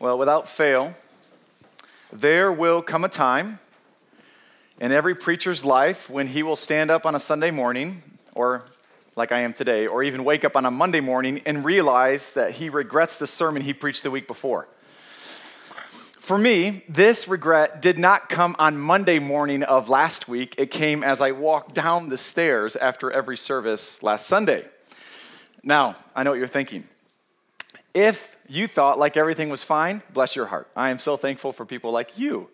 Well, without fail, there will come a time in every preacher's life when he will stand up on a Sunday morning, or like I am today, or even wake up on a Monday morning and realize that he regrets the sermon he preached the week before. For me, this regret did not come on Monday morning of last week. It came as I walked down the stairs after every service last Sunday. Now, I know what you're thinking. If you thought like everything was fine, bless your heart. I am so thankful for people like you.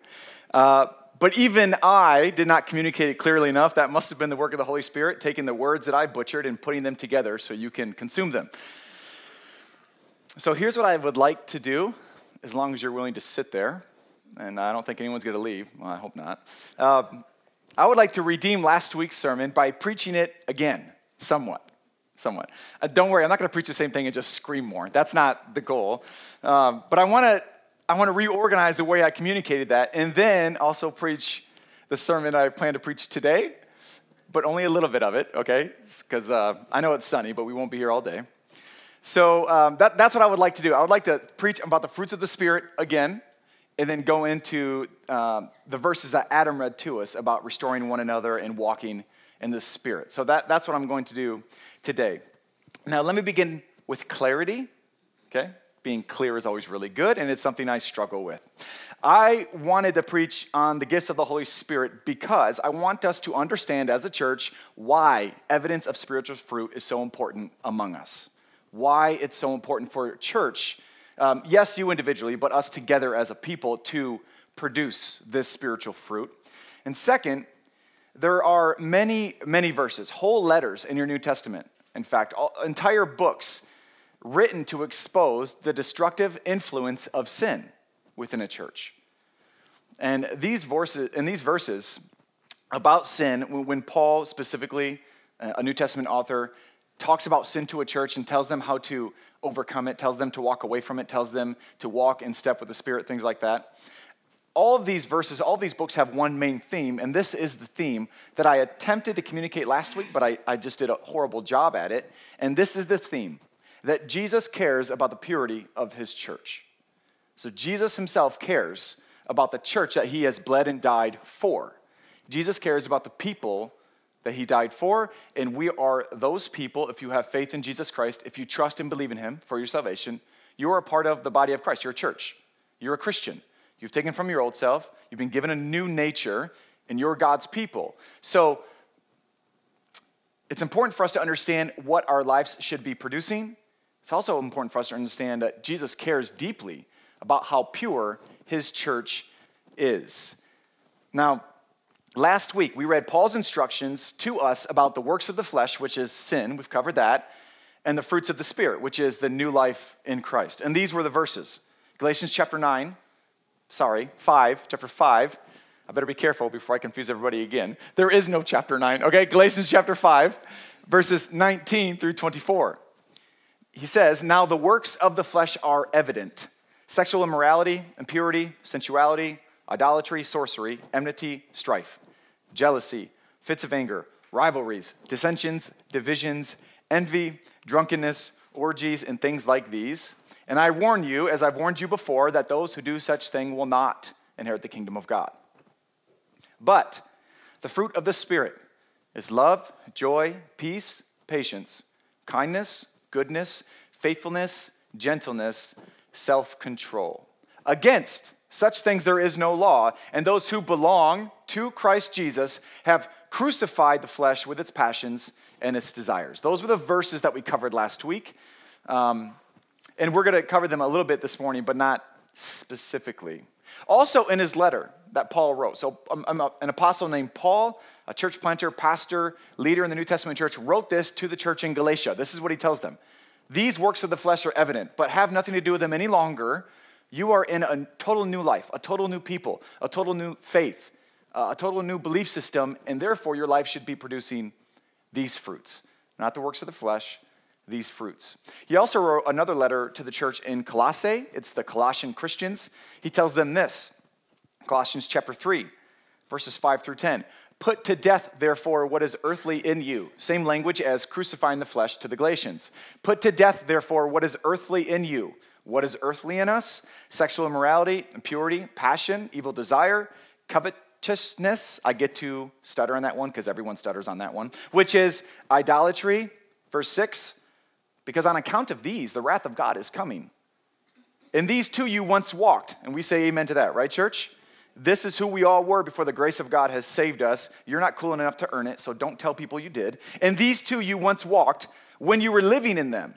Uh, but even I did not communicate it clearly enough. That must have been the work of the Holy Spirit, taking the words that I butchered and putting them together so you can consume them. So here's what I would like to do, as long as you're willing to sit there. And I don't think anyone's going to leave. Well, I hope not. Uh, I would like to redeem last week's sermon by preaching it again, somewhat somewhat. Uh, don't worry, I'm not going to preach the same thing and just scream more. That's not the goal. Um, but I want to I want to reorganize the way I communicated that, and then also preach the sermon I plan to preach today, but only a little bit of it, okay? Because uh, I know it's sunny, but we won't be here all day. So um, that, that's what I would like to do. I would like to preach about the fruits of the Spirit again, and then go into um, the verses that Adam read to us about restoring one another and walking in the Spirit. So that, that's what I'm going to do today. Now, let me begin with clarity, okay? Being clear is always really good, and it's something I struggle with. I wanted to preach on the gifts of the Holy Spirit because I want us to understand as a church why evidence of spiritual fruit is so important among us. Why it's so important for church, um, yes, you individually, but us together as a people to produce this spiritual fruit. And second, there are many, many verses, whole letters in your New Testament, in fact, all, entire books written to expose the destructive influence of sin within a church. And these verses, in these verses about sin, when Paul specifically, uh, a New Testament author, talks about sin to a church and tells them how to overcome it, tells them to walk away from it, tells them to walk in step with the Spirit, things like that all of these verses, all of these books have one main theme, and this is the theme that I attempted to communicate last week, but I, I just did a horrible job at it. And this is the theme that Jesus cares about the purity of his church. So Jesus himself cares about the church that he has bled and died for. Jesus cares about the people that he died for, and we are those people, if you have faith in Jesus Christ, if you trust and believe in him for your salvation, you are a part of the body of Christ. You're a church, you're a Christian. You've taken from your old self, you've been given a new nature, and you're God's people. So it's important for us to understand what our lives should be producing. It's also important for us to understand that Jesus cares deeply about how pure his church is. Now, last week we read Paul's instructions to us about the works of the flesh, which is sin, we've covered that, and the fruits of the Spirit, which is the new life in Christ. And these were the verses Galatians chapter 9, sorry, 5, chapter 5. I better be careful before I confuse everybody again. There is no chapter 9, okay? Galatians chapter 5, verses 19 through 24. He says, Now the works of the flesh are evident sexual immorality, impurity, sensuality, idolatry, sorcery, enmity, strife, jealousy, fits of anger, rivalries, dissensions, divisions, envy, drunkenness, orgies, and things like these and I warn you, as I've warned you before, that those who do such thing will not inherit the kingdom of God. But the fruit of the Spirit is love, joy, peace, patience, kindness, goodness, faithfulness, gentleness, self control. Against such things there is no law, and those who belong to Christ Jesus have crucified the flesh with its passions and its desires. Those were the verses that we covered last week. Um, and we're going to cover them a little bit this morning, but not specifically. Also, in his letter that Paul wrote, so um, um, an apostle named Paul, a church planter, pastor, leader in the New Testament church, wrote this to the church in Galatia. This is what he tells them These works of the flesh are evident, but have nothing to do with them any longer. You are in a total new life, a total new people, a total new faith, uh, a total new belief system, and therefore your life should be producing these fruits, not the works of the flesh, these fruits. He also wrote another letter to the church in Colossae. It's the Colossian Christians. He tells them this Colossians chapter 3, verses 5 through 10. Put to death, therefore, what is earthly in you. Same language as crucifying the flesh to the Galatians. Put to death, therefore, what is earthly in you What is earthly in us? Sexual immorality, impurity, passion, evil desire, covetousness. I get to stutter on that one because everyone stutters on that one, which is idolatry. Verse 6 Because on account of these, the wrath of God is coming. In these too you once walked, and we say amen to that, right, church? This is who we all were before the grace of God has saved us. You're not cool enough to earn it, so don't tell people you did. And these too you once walked when you were living in them.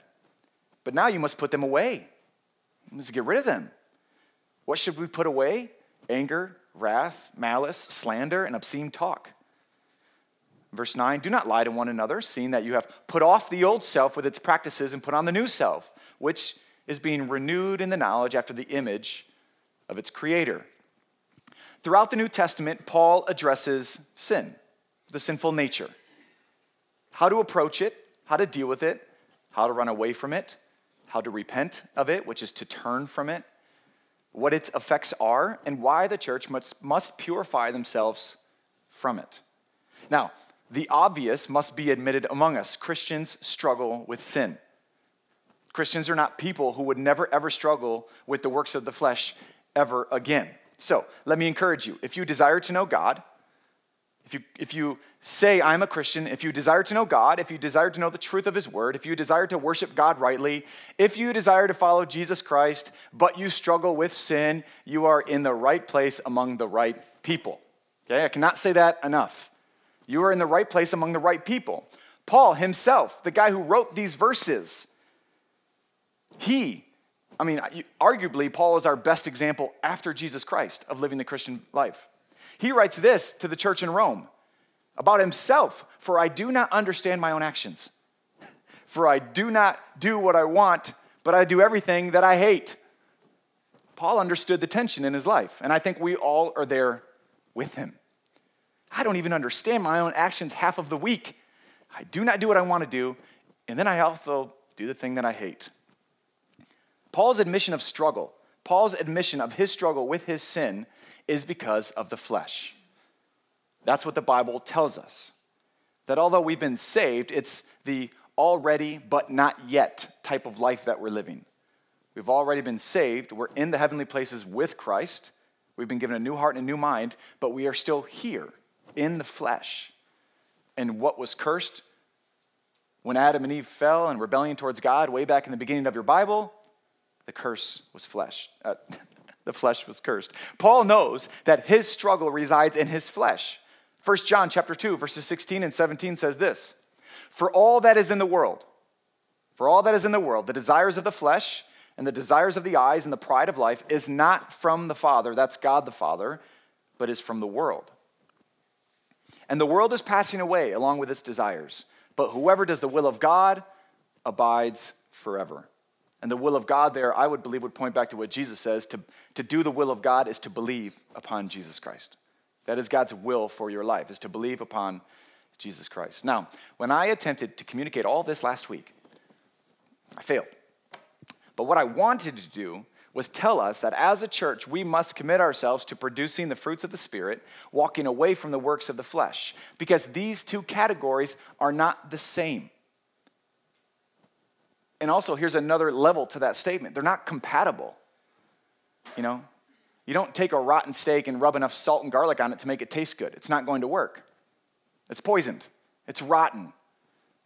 But now you must put them away. You must get rid of them. What should we put away? Anger, wrath, malice, slander, and obscene talk. Verse 9 Do not lie to one another, seeing that you have put off the old self with its practices and put on the new self, which is being renewed in the knowledge after the image of its creator. Throughout the New Testament, Paul addresses sin, the sinful nature, how to approach it, how to deal with it, how to run away from it, how to repent of it, which is to turn from it, what its effects are, and why the church must, must purify themselves from it. Now, the obvious must be admitted among us Christians struggle with sin. Christians are not people who would never ever struggle with the works of the flesh ever again. So let me encourage you if you desire to know God, if you, if you say, I'm a Christian, if you desire to know God, if you desire to know the truth of His Word, if you desire to worship God rightly, if you desire to follow Jesus Christ, but you struggle with sin, you are in the right place among the right people. Okay, I cannot say that enough. You are in the right place among the right people. Paul himself, the guy who wrote these verses, he, I mean, arguably, Paul is our best example after Jesus Christ of living the Christian life. He writes this to the church in Rome about himself For I do not understand my own actions. For I do not do what I want, but I do everything that I hate. Paul understood the tension in his life, and I think we all are there with him. I don't even understand my own actions half of the week. I do not do what I want to do, and then I also do the thing that I hate. Paul's admission of struggle, Paul's admission of his struggle with his sin is because of the flesh. That's what the Bible tells us. That although we've been saved, it's the already but not yet type of life that we're living. We've already been saved. We're in the heavenly places with Christ. We've been given a new heart and a new mind, but we are still here in the flesh. And what was cursed when Adam and Eve fell in rebellion towards God way back in the beginning of your Bible the curse was flesh. Uh, the flesh was cursed. Paul knows that his struggle resides in his flesh. 1 John chapter 2 verses 16 and 17 says this. For all that is in the world, for all that is in the world, the desires of the flesh and the desires of the eyes and the pride of life is not from the Father, that's God the Father, but is from the world. And the world is passing away along with its desires, but whoever does the will of God abides forever. And the will of God there, I would believe, would point back to what Jesus says to, to do the will of God is to believe upon Jesus Christ. That is God's will for your life, is to believe upon Jesus Christ. Now, when I attempted to communicate all this last week, I failed. But what I wanted to do was tell us that as a church, we must commit ourselves to producing the fruits of the Spirit, walking away from the works of the flesh, because these two categories are not the same. And also, here's another level to that statement they're not compatible. You know, you don't take a rotten steak and rub enough salt and garlic on it to make it taste good. It's not going to work. It's poisoned, it's rotten.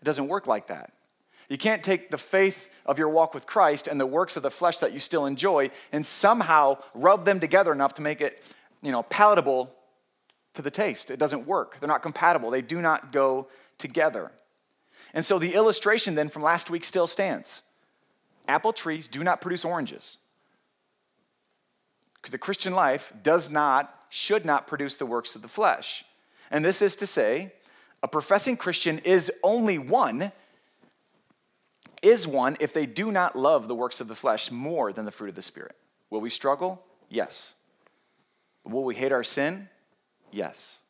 It doesn't work like that. You can't take the faith of your walk with Christ and the works of the flesh that you still enjoy and somehow rub them together enough to make it, you know, palatable to the taste. It doesn't work. They're not compatible. They do not go together. And so the illustration then from last week still stands. Apple trees do not produce oranges. The Christian life does not, should not produce the works of the flesh. And this is to say, a professing Christian is only one, is one if they do not love the works of the flesh more than the fruit of the Spirit. Will we struggle? Yes. Will we hate our sin? Yes.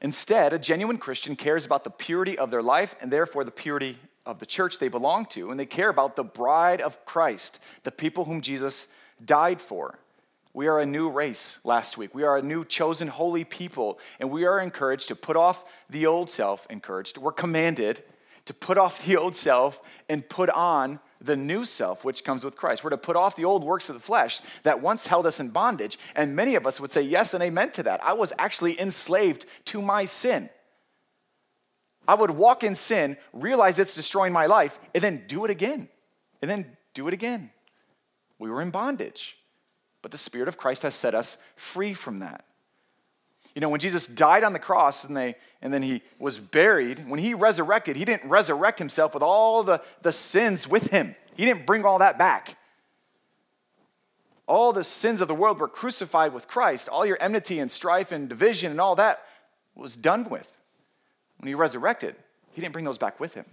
Instead, a genuine Christian cares about the purity of their life and therefore the purity of the church they belong to, and they care about the bride of Christ, the people whom Jesus died for. We are a new race last week. We are a new chosen holy people, and we are encouraged to put off the old self, encouraged. We're commanded to put off the old self and put on the new self, which comes with Christ. We're to put off the old works of the flesh that once held us in bondage. And many of us would say yes and amen to that. I was actually enslaved to my sin. I would walk in sin, realize it's destroying my life, and then do it again, and then do it again. We were in bondage. But the Spirit of Christ has set us free from that. You know, when Jesus died on the cross and, they, and then he was buried, when he resurrected, he didn't resurrect himself with all the, the sins with him. He didn't bring all that back. All the sins of the world were crucified with Christ. All your enmity and strife and division and all that was done with. When he resurrected, he didn't bring those back with him.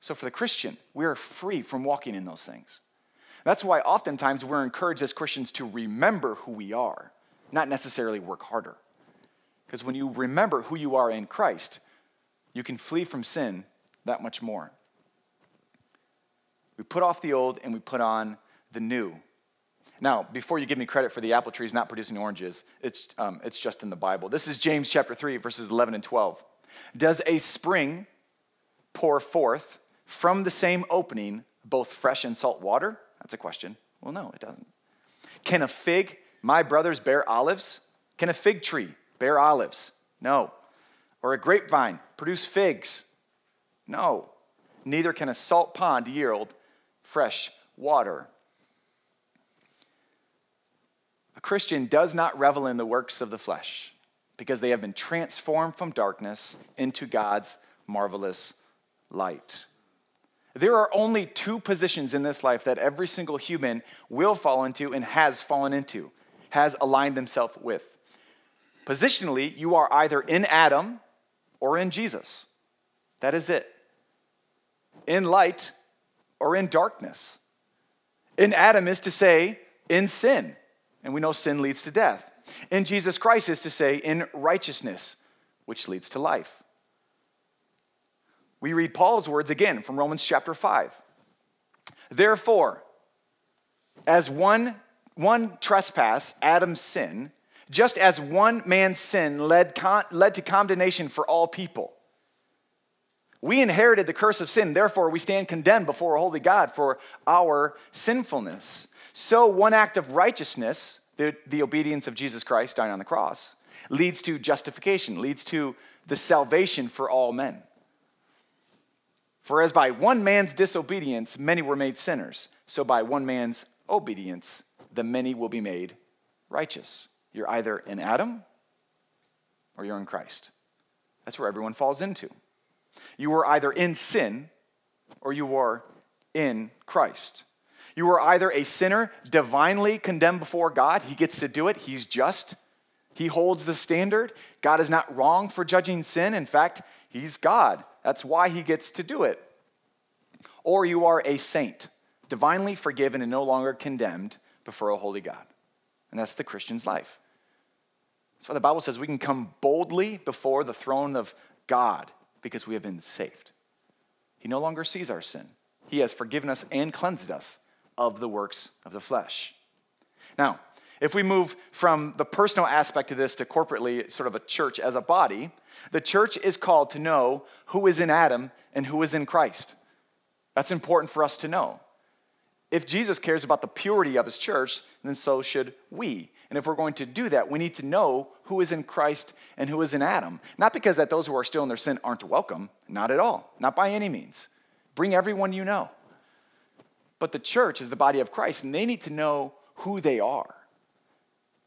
So for the Christian, we are free from walking in those things. That's why oftentimes we're encouraged as Christians to remember who we are not necessarily work harder. Because when you remember who you are in Christ, you can flee from sin that much more. We put off the old and we put on the new. Now, before you give me credit for the apple trees not producing oranges, it's, um, it's just in the Bible. This is James chapter 3, verses 11 and 12. Does a spring pour forth from the same opening both fresh and salt water? That's a question. Well, no, it doesn't. Can a fig my brothers bear olives? Can a fig tree bear olives? No. Or a grapevine produce figs? No. Neither can a salt pond yield fresh water. A Christian does not revel in the works of the flesh because they have been transformed from darkness into God's marvelous light. There are only two positions in this life that every single human will fall into and has fallen into has aligned themselves with. Positionally, you are either in Adam or in Jesus. That is it. In light or in darkness. In Adam is to say in sin, and we know sin leads to death. In Jesus Christ is to say in righteousness, which leads to life. We read Paul's words again from Romans chapter 5. Therefore, as one one trespass, Adam's sin, just as one man's sin led, con- led to condemnation for all people. We inherited the curse of sin, therefore, we stand condemned before a holy God for our sinfulness. So, one act of righteousness, the, the obedience of Jesus Christ dying on the cross, leads to justification, leads to the salvation for all men. For as by one man's disobedience many were made sinners, so by one man's obedience the many will be made righteous. You're either in Adam or you're in Christ. That's where everyone falls into. You are either in sin or you are in Christ. You are either a sinner divinely condemned before God, He gets to do it, He's just. He holds the standard. God is not wrong for judging sin. In fact, He's God. That's why He gets to do it. Or you are a saint, divinely forgiven and no longer condemned, before a holy God. And that's the Christian's life. That's why the Bible says we can come boldly before the throne of God because we have been saved. He no longer sees our sin, He has forgiven us and cleansed us of the works of the flesh. Now, if we move from the personal aspect of this to corporately, sort of a church as a body, the church is called to know who is in Adam and who is in Christ. That's important for us to know. If Jesus cares about the purity of his church, then so should we. And if we're going to do that, we need to know who is in Christ and who is in Adam. Not because that those who are still in their sin aren't welcome, not at all, not by any means. Bring everyone you know. But the church is the body of Christ, and they need to know who they are.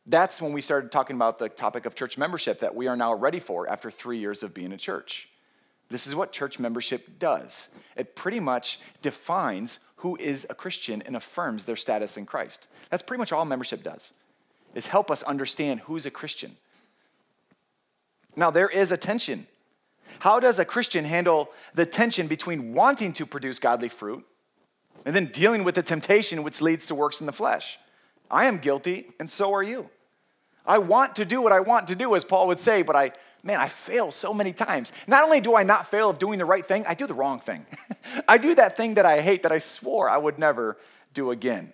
That's when we started talking about the topic of church membership that we are now ready for after three years of being a church. This is what church membership does. It pretty much defines who is a Christian and affirms their status in Christ. That's pretty much all membership does. Is help us understand who's a Christian. Now there is a tension. How does a Christian handle the tension between wanting to produce godly fruit and then dealing with the temptation which leads to works in the flesh? I am guilty and so are you. I want to do what I want to do, as Paul would say, but I, man, I fail so many times. Not only do I not fail of doing the right thing, I do the wrong thing. I do that thing that I hate that I swore I would never do again.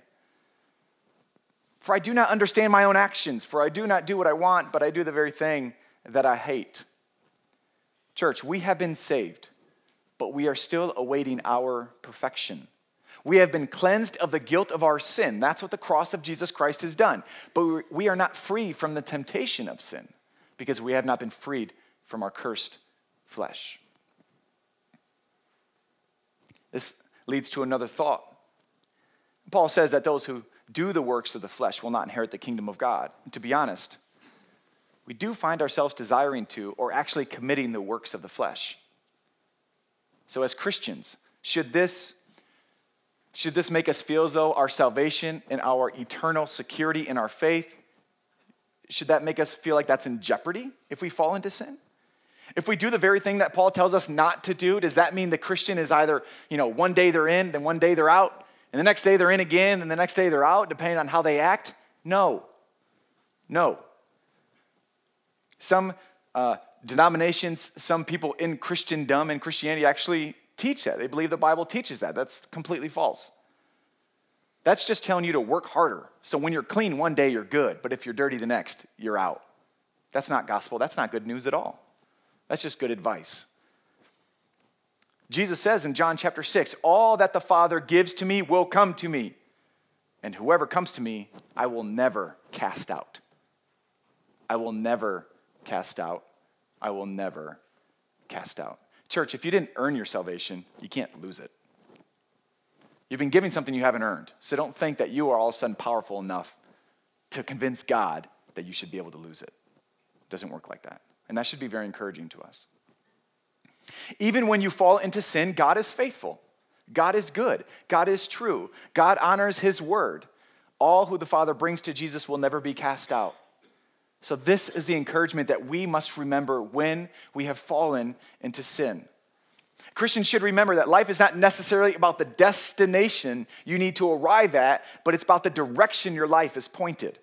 For I do not understand my own actions, for I do not do what I want, but I do the very thing that I hate. Church, we have been saved, but we are still awaiting our perfection. We have been cleansed of the guilt of our sin. That's what the cross of Jesus Christ has done. But we are not free from the temptation of sin because we have not been freed from our cursed flesh. This leads to another thought. Paul says that those who do the works of the flesh will not inherit the kingdom of God. And to be honest, we do find ourselves desiring to or actually committing the works of the flesh. So, as Christians, should this, should this make us feel as though our salvation and our eternal security in our faith, should that make us feel like that's in jeopardy if we fall into sin? If we do the very thing that Paul tells us not to do, does that mean the Christian is either, you know, one day they're in, then one day they're out, and the next day they're in again, and the next day they're out, depending on how they act? No. No. Some uh, denominations, some people in Christendom and Christianity actually teach that. They believe the Bible teaches that. That's completely false. That's just telling you to work harder. So when you're clean one day, you're good, but if you're dirty the next, you're out. That's not gospel. That's not good news at all. That's just good advice. Jesus says in John chapter 6 All that the Father gives to me will come to me, and whoever comes to me, I will never cast out. I will never cast out. I will never cast out. Church, if you didn't earn your salvation, you can't lose it. You've been giving something you haven't earned. So don't think that you are all of a sudden powerful enough to convince God that you should be able to lose it. It doesn't work like that. And that should be very encouraging to us. Even when you fall into sin, God is faithful. God is good. God is true. God honors his word. All who the Father brings to Jesus will never be cast out. So, this is the encouragement that we must remember when we have fallen into sin. Christians should remember that life is not necessarily about the destination you need to arrive at, but it's about the direction your life is pointed.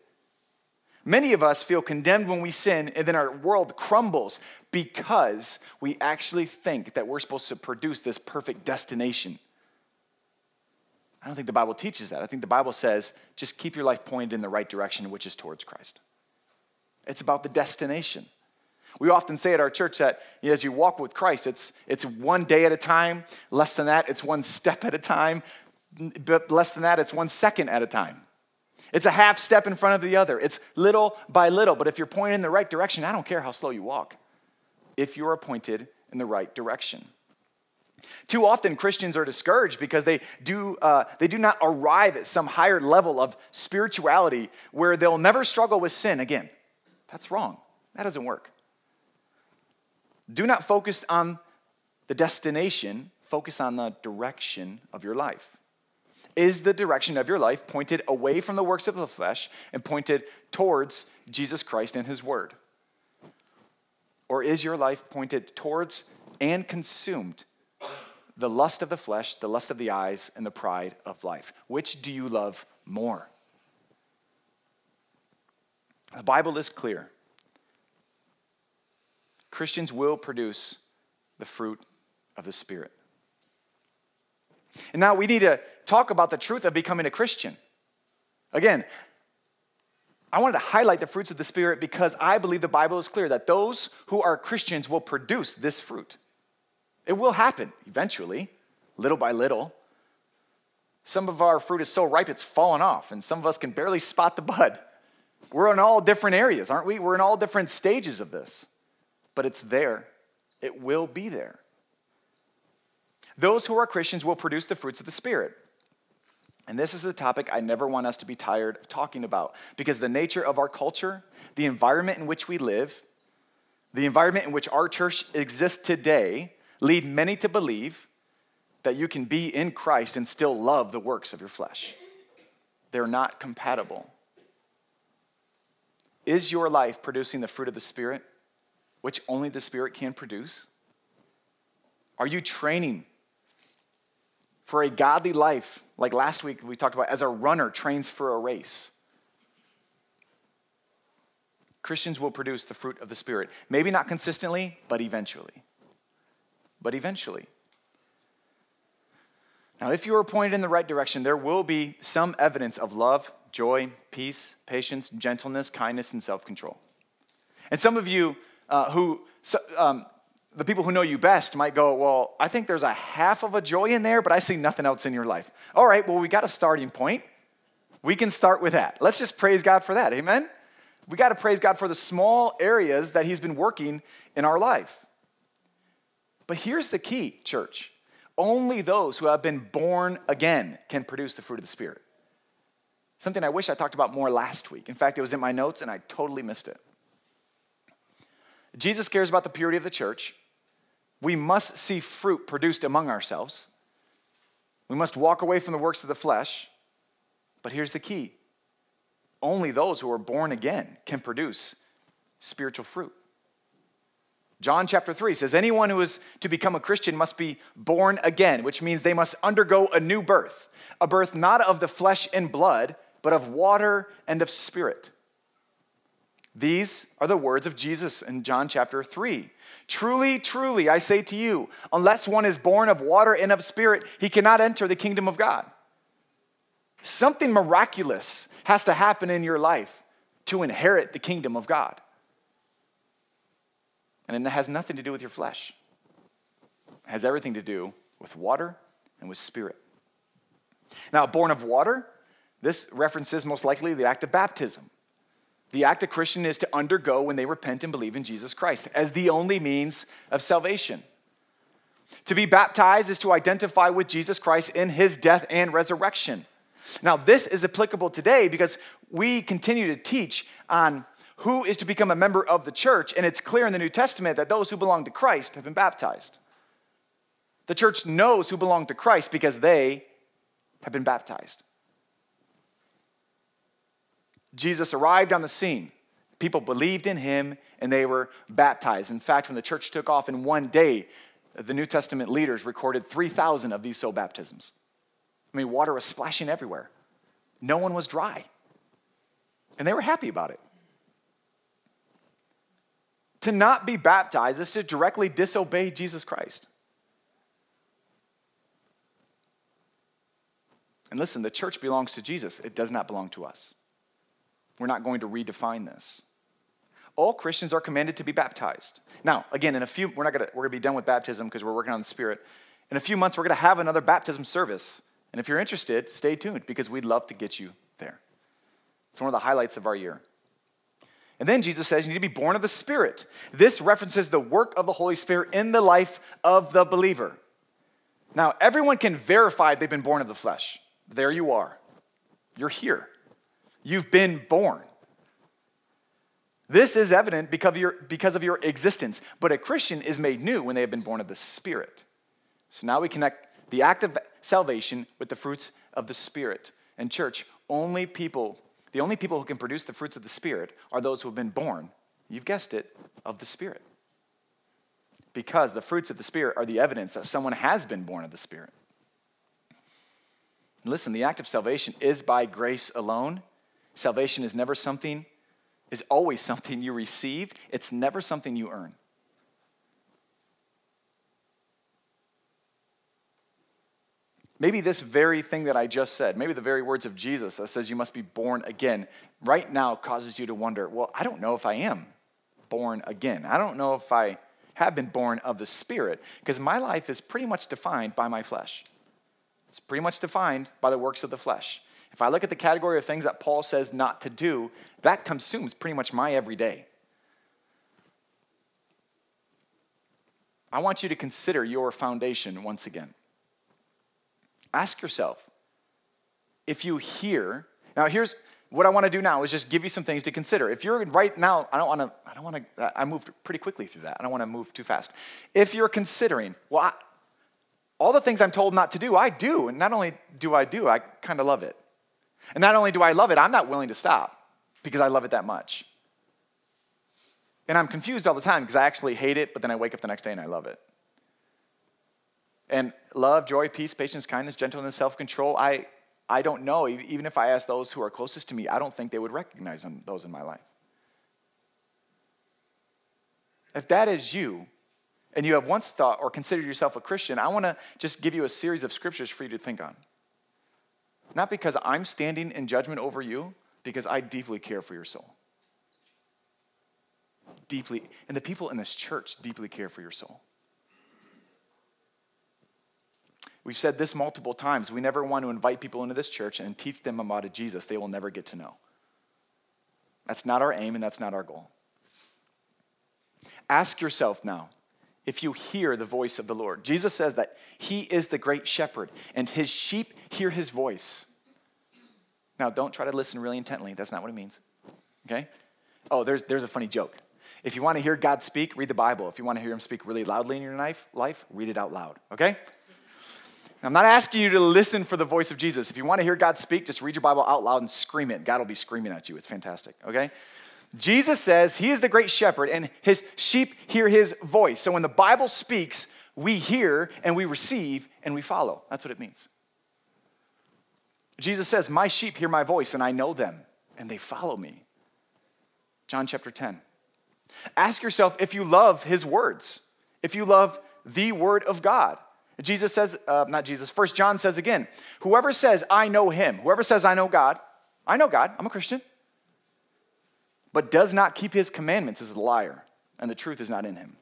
Many of us feel condemned when we sin, and then our world crumbles because we actually think that we're supposed to produce this perfect destination. I don't think the Bible teaches that. I think the Bible says just keep your life pointed in the right direction, which is towards Christ. It's about the destination. We often say at our church that as you walk with Christ, it's, it's one day at a time. Less than that, it's one step at a time. But less than that, it's one second at a time. It's a half step in front of the other. It's little by little. But if you're pointed in the right direction, I don't care how slow you walk, if you're pointed in the right direction. Too often, Christians are discouraged because they do, uh, they do not arrive at some higher level of spirituality where they'll never struggle with sin again. That's wrong. That doesn't work. Do not focus on the destination, focus on the direction of your life. Is the direction of your life pointed away from the works of the flesh and pointed towards Jesus Christ and His Word? Or is your life pointed towards and consumed the lust of the flesh, the lust of the eyes, and the pride of life? Which do you love more? The Bible is clear. Christians will produce the fruit of the Spirit. And now we need to talk about the truth of becoming a Christian. Again, I wanted to highlight the fruits of the Spirit because I believe the Bible is clear that those who are Christians will produce this fruit. It will happen eventually, little by little. Some of our fruit is so ripe it's fallen off, and some of us can barely spot the bud. We're in all different areas, aren't we? We're in all different stages of this, but it's there. It will be there. Those who are Christians will produce the fruits of the Spirit. And this is the topic I never want us to be tired of talking about because the nature of our culture, the environment in which we live, the environment in which our church exists today lead many to believe that you can be in Christ and still love the works of your flesh. They're not compatible. Is your life producing the fruit of the Spirit, which only the Spirit can produce? Are you training for a godly life, like last week we talked about, as a runner trains for a race? Christians will produce the fruit of the Spirit. Maybe not consistently, but eventually. But eventually. Now, if you are pointed in the right direction, there will be some evidence of love, joy, peace, patience, gentleness, kindness, and self control. And some of you uh, who, um, the people who know you best might go, Well, I think there's a half of a joy in there, but I see nothing else in your life. All right, well, we got a starting point. We can start with that. Let's just praise God for that. Amen? We got to praise God for the small areas that He's been working in our life. But here's the key, church only those who have been born again can produce the fruit of the Spirit. Something I wish I talked about more last week. In fact, it was in my notes and I totally missed it. Jesus cares about the purity of the church. We must see fruit produced among ourselves. We must walk away from the works of the flesh. But here's the key only those who are born again can produce spiritual fruit. John chapter 3 says, Anyone who is to become a Christian must be born again, which means they must undergo a new birth, a birth not of the flesh and blood, but of water and of spirit. These are the words of Jesus in John chapter 3. Truly, truly, I say to you, unless one is born of water and of spirit, he cannot enter the kingdom of God. Something miraculous has to happen in your life to inherit the kingdom of God. And it has nothing to do with your flesh, it has everything to do with water and with spirit. Now, born of water, this references most likely the act of baptism. The act a Christian is to undergo when they repent and believe in Jesus Christ as the only means of salvation. To be baptized is to identify with Jesus Christ in his death and resurrection. Now, this is applicable today because we continue to teach on who is to become a member of the church, and it's clear in the New Testament that those who belong to Christ have been baptized. The church knows who belong to Christ because they have been baptized. Jesus arrived on the scene. People believed in him and they were baptized. In fact, when the church took off in one day, the New Testament leaders recorded 3,000 of these soul baptisms. I mean, water was splashing everywhere. No one was dry. And they were happy about it. To not be baptized is to directly disobey Jesus Christ. And listen, the church belongs to Jesus, it does not belong to us. We're not going to redefine this. All Christians are commanded to be baptized. Now, again, in a few, we're not gonna, we're gonna be done with baptism because we're working on the Spirit. In a few months, we're gonna have another baptism service. And if you're interested, stay tuned because we'd love to get you there. It's one of the highlights of our year. And then Jesus says you need to be born of the Spirit. This references the work of the Holy Spirit in the life of the believer. Now, everyone can verify they've been born of the flesh. There you are. You're here. You've been born. This is evident because of, your, because of your existence. But a Christian is made new when they have been born of the Spirit. So now we connect the act of salvation with the fruits of the Spirit. And, church, only people, the only people who can produce the fruits of the Spirit are those who have been born, you've guessed it, of the Spirit. Because the fruits of the Spirit are the evidence that someone has been born of the Spirit. Listen, the act of salvation is by grace alone Salvation is never something, is always something you receive, it's never something you earn. Maybe this very thing that I just said, maybe the very words of Jesus that says you must be born again, right now causes you to wonder, well, I don't know if I am born again. I don't know if I have been born of the Spirit, because my life is pretty much defined by my flesh. It's pretty much defined by the works of the flesh. If I look at the category of things that Paul says not to do, that consumes pretty much my everyday. I want you to consider your foundation once again. Ask yourself if you hear, now here's what I want to do now is just give you some things to consider. If you're right now, I don't want to, I don't want to, I moved pretty quickly through that. I don't want to move too fast. If you're considering, well, I, all the things I'm told not to do, I do. And not only do I do, I kind of love it. And not only do I love it, I'm not willing to stop because I love it that much. And I'm confused all the time because I actually hate it, but then I wake up the next day and I love it. And love, joy, peace, patience, kindness, gentleness, self control, I, I don't know. Even if I ask those who are closest to me, I don't think they would recognize them, those in my life. If that is you, and you have once thought or considered yourself a Christian, I want to just give you a series of scriptures for you to think on. Not because I'm standing in judgment over you, because I deeply care for your soul. deeply, and the people in this church deeply care for your soul. We've said this multiple times. We never want to invite people into this church and teach them about Jesus they will never get to know. That's not our aim and that's not our goal. Ask yourself now if you hear the voice of the Lord. Jesus says that he is the great shepherd and his sheep hear his voice. Now, don't try to listen really intently. That's not what it means. Okay? Oh, there's, there's a funny joke. If you want to hear God speak, read the Bible. If you want to hear him speak really loudly in your life, life read it out loud. Okay? I'm not asking you to listen for the voice of Jesus. If you want to hear God speak, just read your Bible out loud and scream it. God will be screaming at you. It's fantastic, okay? Jesus says he is the great shepherd and his sheep hear his voice. So when the Bible speaks, we hear and we receive and we follow. That's what it means. Jesus says, My sheep hear my voice and I know them and they follow me. John chapter 10. Ask yourself if you love his words, if you love the word of God. Jesus says, uh, not Jesus, First John says again, whoever says, I know him, whoever says, I know God, I know God, I'm a Christian, but does not keep his commandments is a liar, and the truth is not in him.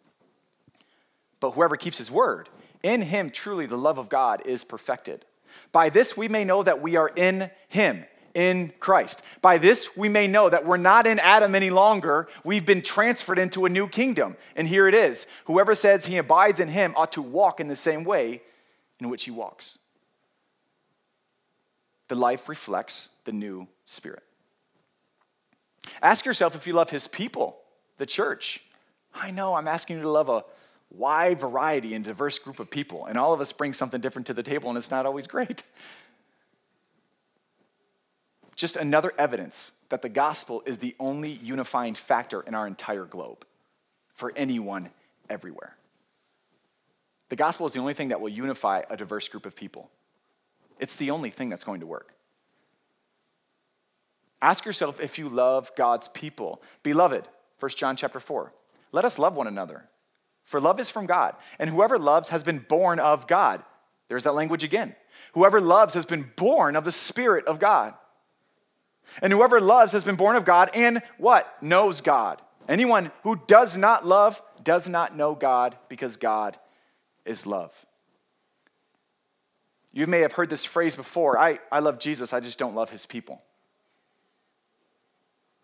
But whoever keeps his word, in him truly the love of God is perfected. By this we may know that we are in him in Christ. By this, we may know that we're not in Adam any longer. We've been transferred into a new kingdom. And here it is whoever says he abides in him ought to walk in the same way in which he walks. The life reflects the new spirit. Ask yourself if you love his people, the church. I know I'm asking you to love a wide variety and diverse group of people, and all of us bring something different to the table, and it's not always great. just another evidence that the gospel is the only unifying factor in our entire globe for anyone everywhere. The gospel is the only thing that will unify a diverse group of people. It's the only thing that's going to work. Ask yourself if you love God's people. Beloved, 1 John chapter 4. Let us love one another. For love is from God, and whoever loves has been born of God. There's that language again. Whoever loves has been born of the Spirit of God. And whoever loves has been born of God and what? Knows God. Anyone who does not love does not know God because God is love. You may have heard this phrase before I, I love Jesus, I just don't love his people.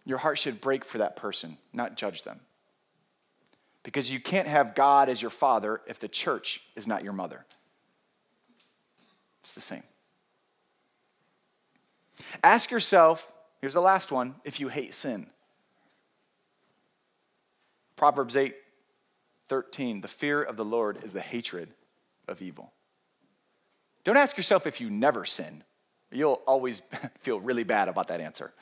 Your heart should break for that person, not judge them. Because you can't have God as your father if the church is not your mother. It's the same. Ask yourself Here's the last one if you hate sin. Proverbs 8 13, the fear of the Lord is the hatred of evil. Don't ask yourself if you never sin. You'll always feel really bad about that answer.